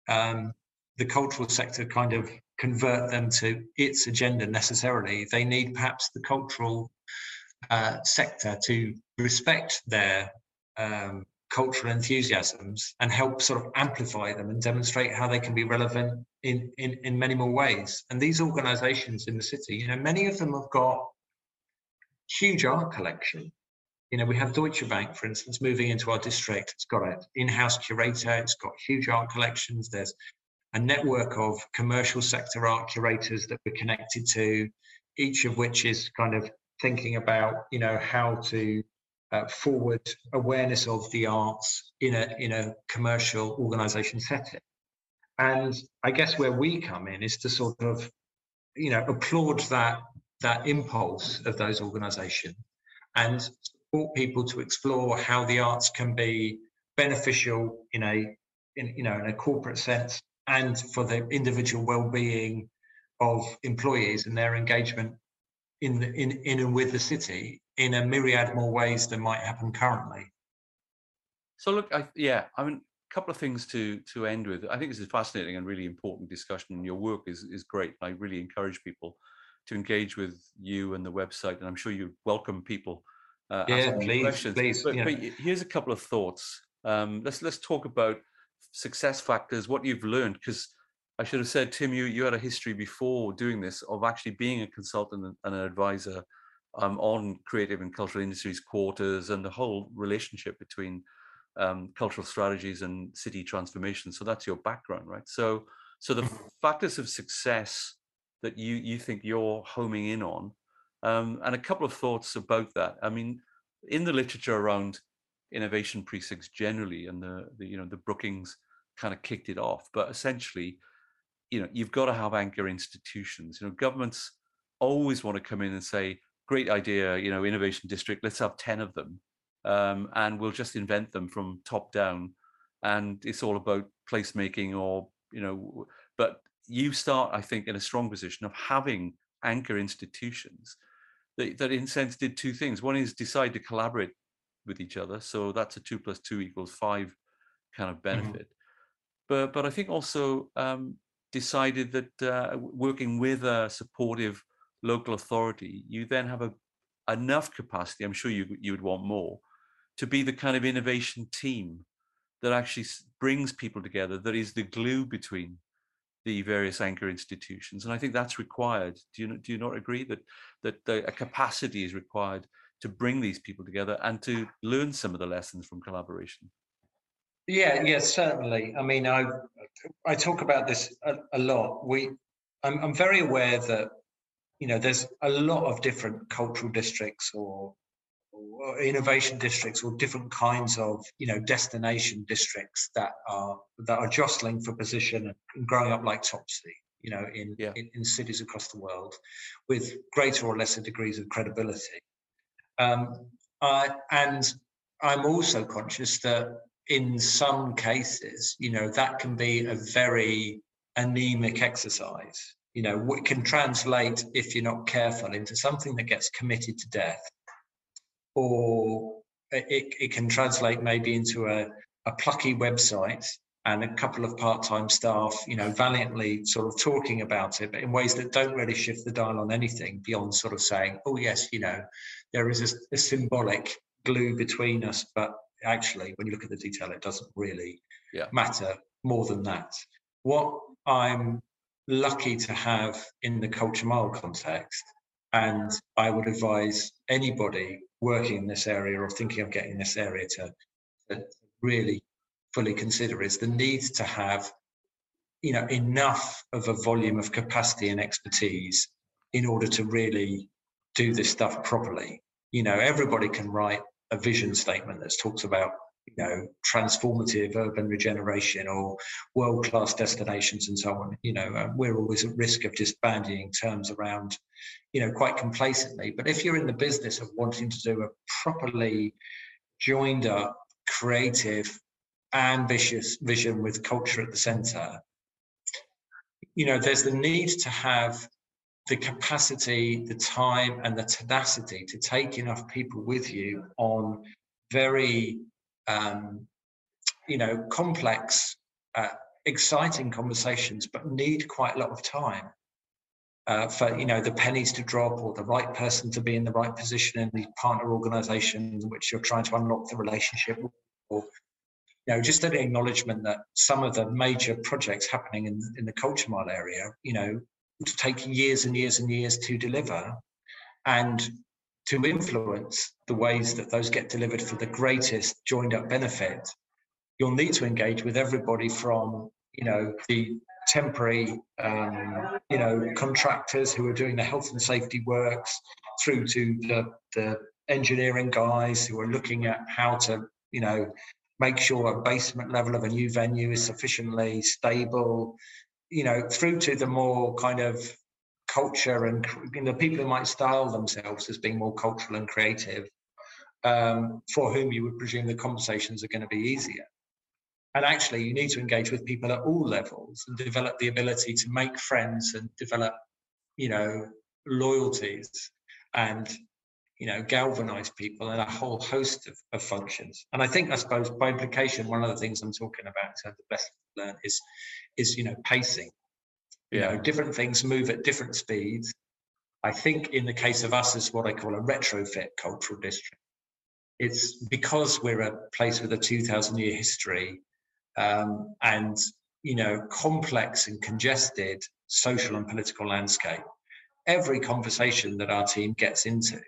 um, the cultural sector kind of convert them to its agenda necessarily. They need perhaps the cultural uh, sector to respect their um, cultural enthusiasms and help sort of amplify them and demonstrate how they can be relevant in, in, in many more ways. And these organizations in the city, you know, many of them have got huge art collection. You know, we have Deutsche Bank, for instance, moving into our district. It's got an in-house curator. It's got huge art collections. There's a network of commercial sector art curators that we're connected to, each of which is kind of thinking about, you know, how to uh, forward awareness of the arts in a in a commercial organization setting. And I guess where we come in is to sort of, you know, applaud that that impulse of those organizations and support people to explore how the arts can be beneficial in a in you know in a corporate sense and for the individual well-being of employees and their engagement in the, in in and with the city in a myriad more ways than might happen currently. So look, I, yeah, I mean, a couple of things to to end with. I think this is a fascinating and really important discussion. And your work is is great. I really encourage people to engage with you and the website, and I'm sure you welcome people. Uh, yeah, please, questions. please. But, yeah. but, here's a couple of thoughts. Um, let's let's talk about success factors. What you've learned, because I should have said, Tim, you you had a history before doing this of actually being a consultant and an advisor um, on creative and cultural industries quarters and the whole relationship between um, cultural strategies and city transformation. So that's your background, right? So so the mm-hmm. factors of success that you you think you're homing in on, um, and a couple of thoughts about that. I mean, in the literature around innovation precincts generally, and the, the you know the Brookings kind of kicked it off, but essentially, you know, you've got to have anchor institutions. You know, governments always want to come in and say, "Great idea, you know, innovation district. Let's have ten of them." Um, and we'll just invent them from top down and it's all about placemaking or you know but you start, I think, in a strong position of having anchor institutions that, that in sense did two things. One is decide to collaborate with each other. So that's a two plus two equals five kind of mm-hmm. benefit. Mm-hmm. But but I think also um, decided that uh, working with a supportive local authority, you then have a enough capacity. I'm sure you you would want more to be the kind of innovation team that actually brings people together. That is the glue between the various anchor institutions, and I think that's required. Do you do you not agree that that the, a capacity is required to bring these people together and to learn some of the lessons from collaboration? Yeah, yes, certainly. I mean, I I talk about this a, a lot. We, I'm, I'm very aware that you know there's a lot of different cultural districts or innovation districts or different kinds of you know destination districts that are that are jostling for position and growing up like topsy you know in, yeah. in, in cities across the world with greater or lesser degrees of credibility um, uh, and i'm also conscious that in some cases you know that can be a very anemic exercise you know what can translate if you're not careful into something that gets committed to death. Or it, it can translate maybe into a, a plucky website and a couple of part-time staff, you know, valiantly sort of talking about it, but in ways that don't really shift the dial on anything beyond sort of saying, "Oh yes, you know, there is a, a symbolic glue between us," but actually, when you look at the detail, it doesn't really yeah. matter more than that. What I'm lucky to have in the culture mile context, and I would advise anybody working in this area or thinking of getting this area to, to really fully consider is the need to have you know enough of a volume of capacity and expertise in order to really do this stuff properly. You know everybody can write a vision statement that talks about you know transformative urban regeneration or world class destinations and so on. You know we're always at risk of just bandying terms around you know quite complacently. But if you're in the business of wanting to do a properly joined up creative ambitious vision with culture at the center you know there's the need to have the capacity the time and the tenacity to take enough people with you on very um, you know, complex, uh, exciting conversations, but need quite a lot of time uh, for you know the pennies to drop or the right person to be in the right position in the partner organisation which you're trying to unlock the relationship or you know just an acknowledgement that some of the major projects happening in in the culture mile area, you know, take years and years and years to deliver, and to influence the ways that those get delivered for the greatest joined up benefit, you'll need to engage with everybody from, you know, the temporary, um, you know, contractors who are doing the health and safety works through to the, the engineering guys who are looking at how to, you know, make sure a basement level of a new venue is sufficiently stable, you know, through to the more kind of culture and you know people who might style themselves as being more cultural and creative um, for whom you would presume the conversations are going to be easier. And actually you need to engage with people at all levels and develop the ability to make friends and develop you know loyalties and you know galvanize people in a whole host of, of functions. And i think i suppose by implication one of the things i'm talking about terms of best learn is is you know pacing. You yeah. know different things move at different speeds. I think in the case of us is what i call a retrofit cultural district. It's because we're a place with a 2000 year history um, and you know complex and congested social and political landscape every conversation that our team gets into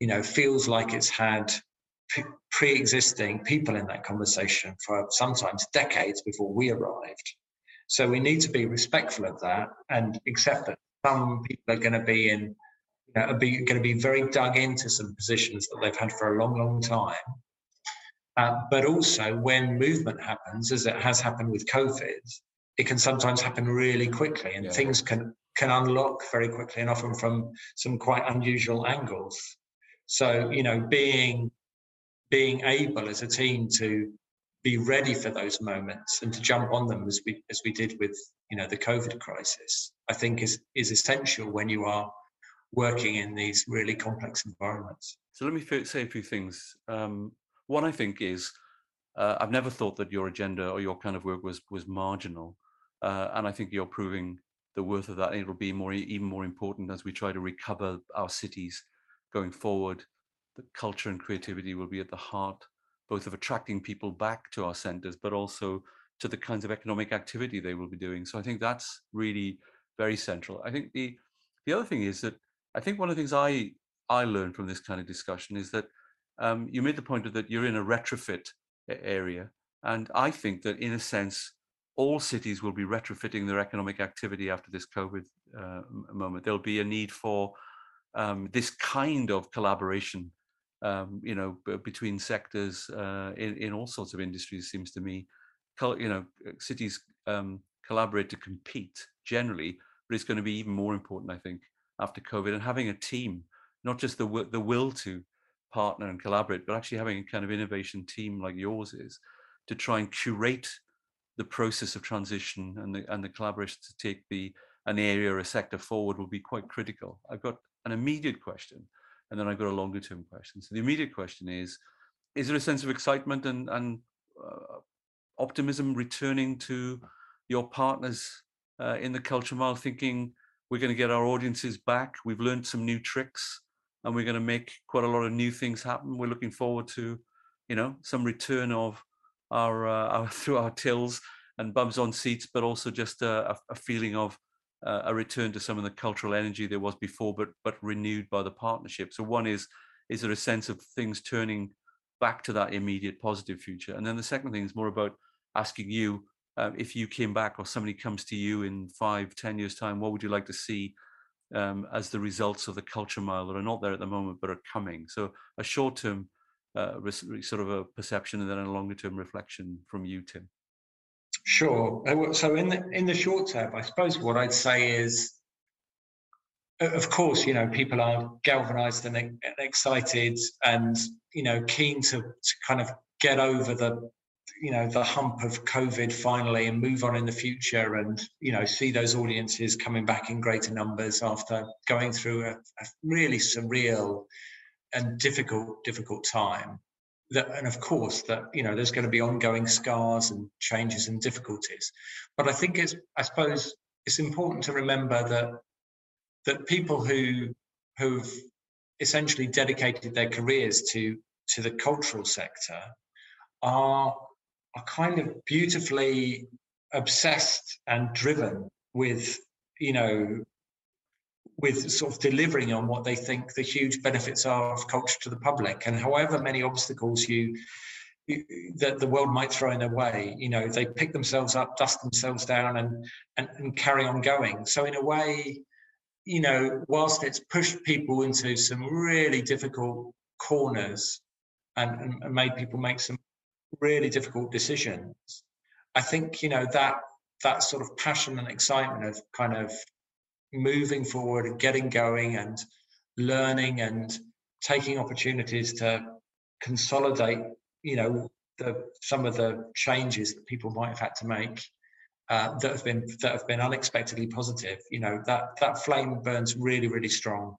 you know feels like it's had pre-existing people in that conversation for sometimes decades before we arrived so we need to be respectful of that and accept that some people are going to be in you know, are be, going to be very dug into some positions that they've had for a long long time uh, but also, when movement happens, as it has happened with COVID, it can sometimes happen really quickly, and yeah. things can can unlock very quickly, and often from some quite unusual angles. So, you know, being being able as a team to be ready for those moments and to jump on them as we as we did with you know the COVID crisis, I think is is essential when you are working in these really complex environments. So let me say a few things. Um, one, I think, is uh, I've never thought that your agenda or your kind of work was was marginal, uh, and I think you're proving the worth of that. It'll be more even more important as we try to recover our cities going forward. The culture and creativity will be at the heart both of attracting people back to our centres, but also to the kinds of economic activity they will be doing. So I think that's really very central. I think the the other thing is that I think one of the things I I learned from this kind of discussion is that um, you made the point of that you're in a retrofit area. And I think that in a sense, all cities will be retrofitting their economic activity after this COVID uh, moment. There'll be a need for um, this kind of collaboration, um, you know, between sectors uh, in, in all sorts of industries, seems to me. You know, uh, cities um, collaborate to compete generally, but it's going to be even more important, I think, after COVID and having a team, not just the, the will to partner and collaborate, but actually having a kind of innovation team like yours is to try and curate the process of transition and the and the collaboration to take the an area or a sector forward will be quite critical. I've got an immediate question, and then I've got a longer term question. So the immediate question is: Is there a sense of excitement and and uh, optimism returning to your partners uh, in the culture mile, thinking we're going to get our audiences back? We've learned some new tricks and we're going to make quite a lot of new things happen. We're looking forward to, you know, some return of our, uh, (laughs) our through our tills and bums on seats, but also just a, a feeling of uh, a return to some of the cultural energy there was before, but but renewed by the partnership. So one is is there a sense of things turning back to that immediate positive future, and then the second thing is more about asking you um, if you came back or somebody comes to you in five, ten years time, what would you like to see um, as the results of the culture mile that are not there at the moment but are coming. So a short term uh, sort of a perception and then a longer term reflection from you, Tim. Sure. Uh, so in the in the short term, I suppose what I'd say is, of course, you know, people are galvanized and excited and you know keen to, to kind of get over the you know the hump of covid finally and move on in the future and you know see those audiences coming back in greater numbers after going through a, a really surreal and difficult difficult time that, and of course that you know there's going to be ongoing scars and changes and difficulties. But i think it's i suppose it's important to remember that that people who who've essentially dedicated their careers to to the cultural sector are are kind of beautifully obsessed and driven with you know with sort of delivering on what they think the huge benefits are of culture to the public and however many obstacles you, that the world might throw in their way you know they pick themselves up dust themselves down and, and and carry on going so in a way you know whilst it's pushed people into some really difficult corners and, and made people make some really difficult decisions. I think you know that that sort of passion and excitement of kind of moving forward and getting going and learning and taking opportunities to consolidate you know the some of the changes that people might have had to make uh, that have been that have been unexpectedly positive. You know that that flame burns really really strong,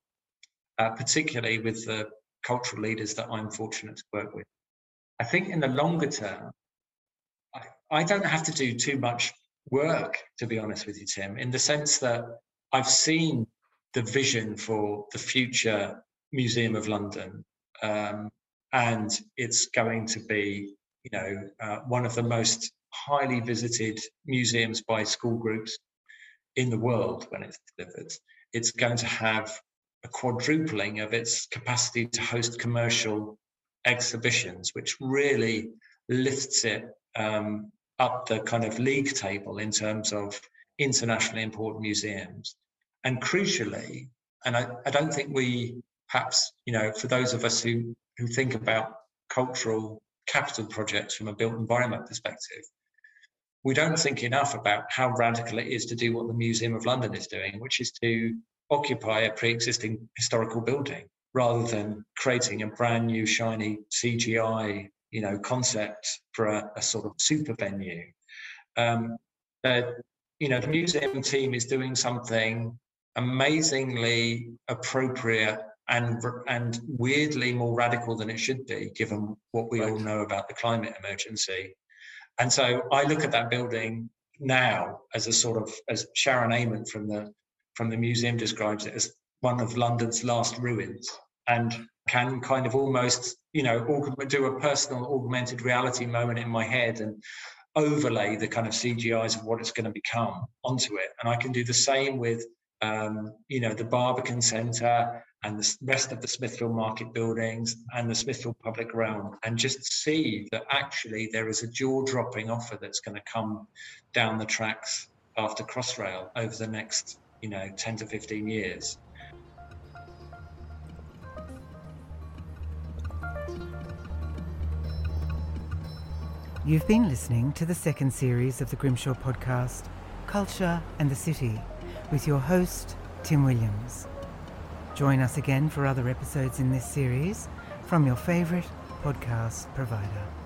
uh, particularly with the cultural leaders that I'm fortunate to work with. I think in the longer term, I, I don't have to do too much work, to be honest with you, Tim, in the sense that I've seen the vision for the future Museum of London. Um, and it's going to be, you know, uh, one of the most highly visited museums by school groups in the world when it's delivered. It's going to have a quadrupling of its capacity to host commercial exhibitions, which really lifts it um, up the kind of league table in terms of internationally important museums. And crucially, and I, I don't think we perhaps, you know, for those of us who, who think about cultural capital projects from a built environment perspective, we don't think enough about how radical it is to do what the Museum of London is doing, which is to occupy a pre-existing historical building rather than creating a brand new shiny CGI, you know, concept for a, a sort of super venue. Um, uh, you know, the museum team is doing something amazingly appropriate and and weirdly more radical than it should be, given what we right. all know about the climate emergency. And so I look at that building now as a sort of as Sharon Ament from the from the museum describes it as one of London's last ruins, and can kind of almost you know do a personal augmented reality moment in my head and overlay the kind of CGIs of what it's going to become onto it. And I can do the same with um, you know the Barbican Centre and the rest of the Smithfield Market buildings and the Smithfield Public Realm, and just see that actually there is a jaw-dropping offer that's going to come down the tracks after Crossrail over the next, you know, 10 to 15 years. You've been listening to the second series of the Grimshaw podcast, Culture and the City, with your host, Tim Williams. Join us again for other episodes in this series from your favourite podcast provider.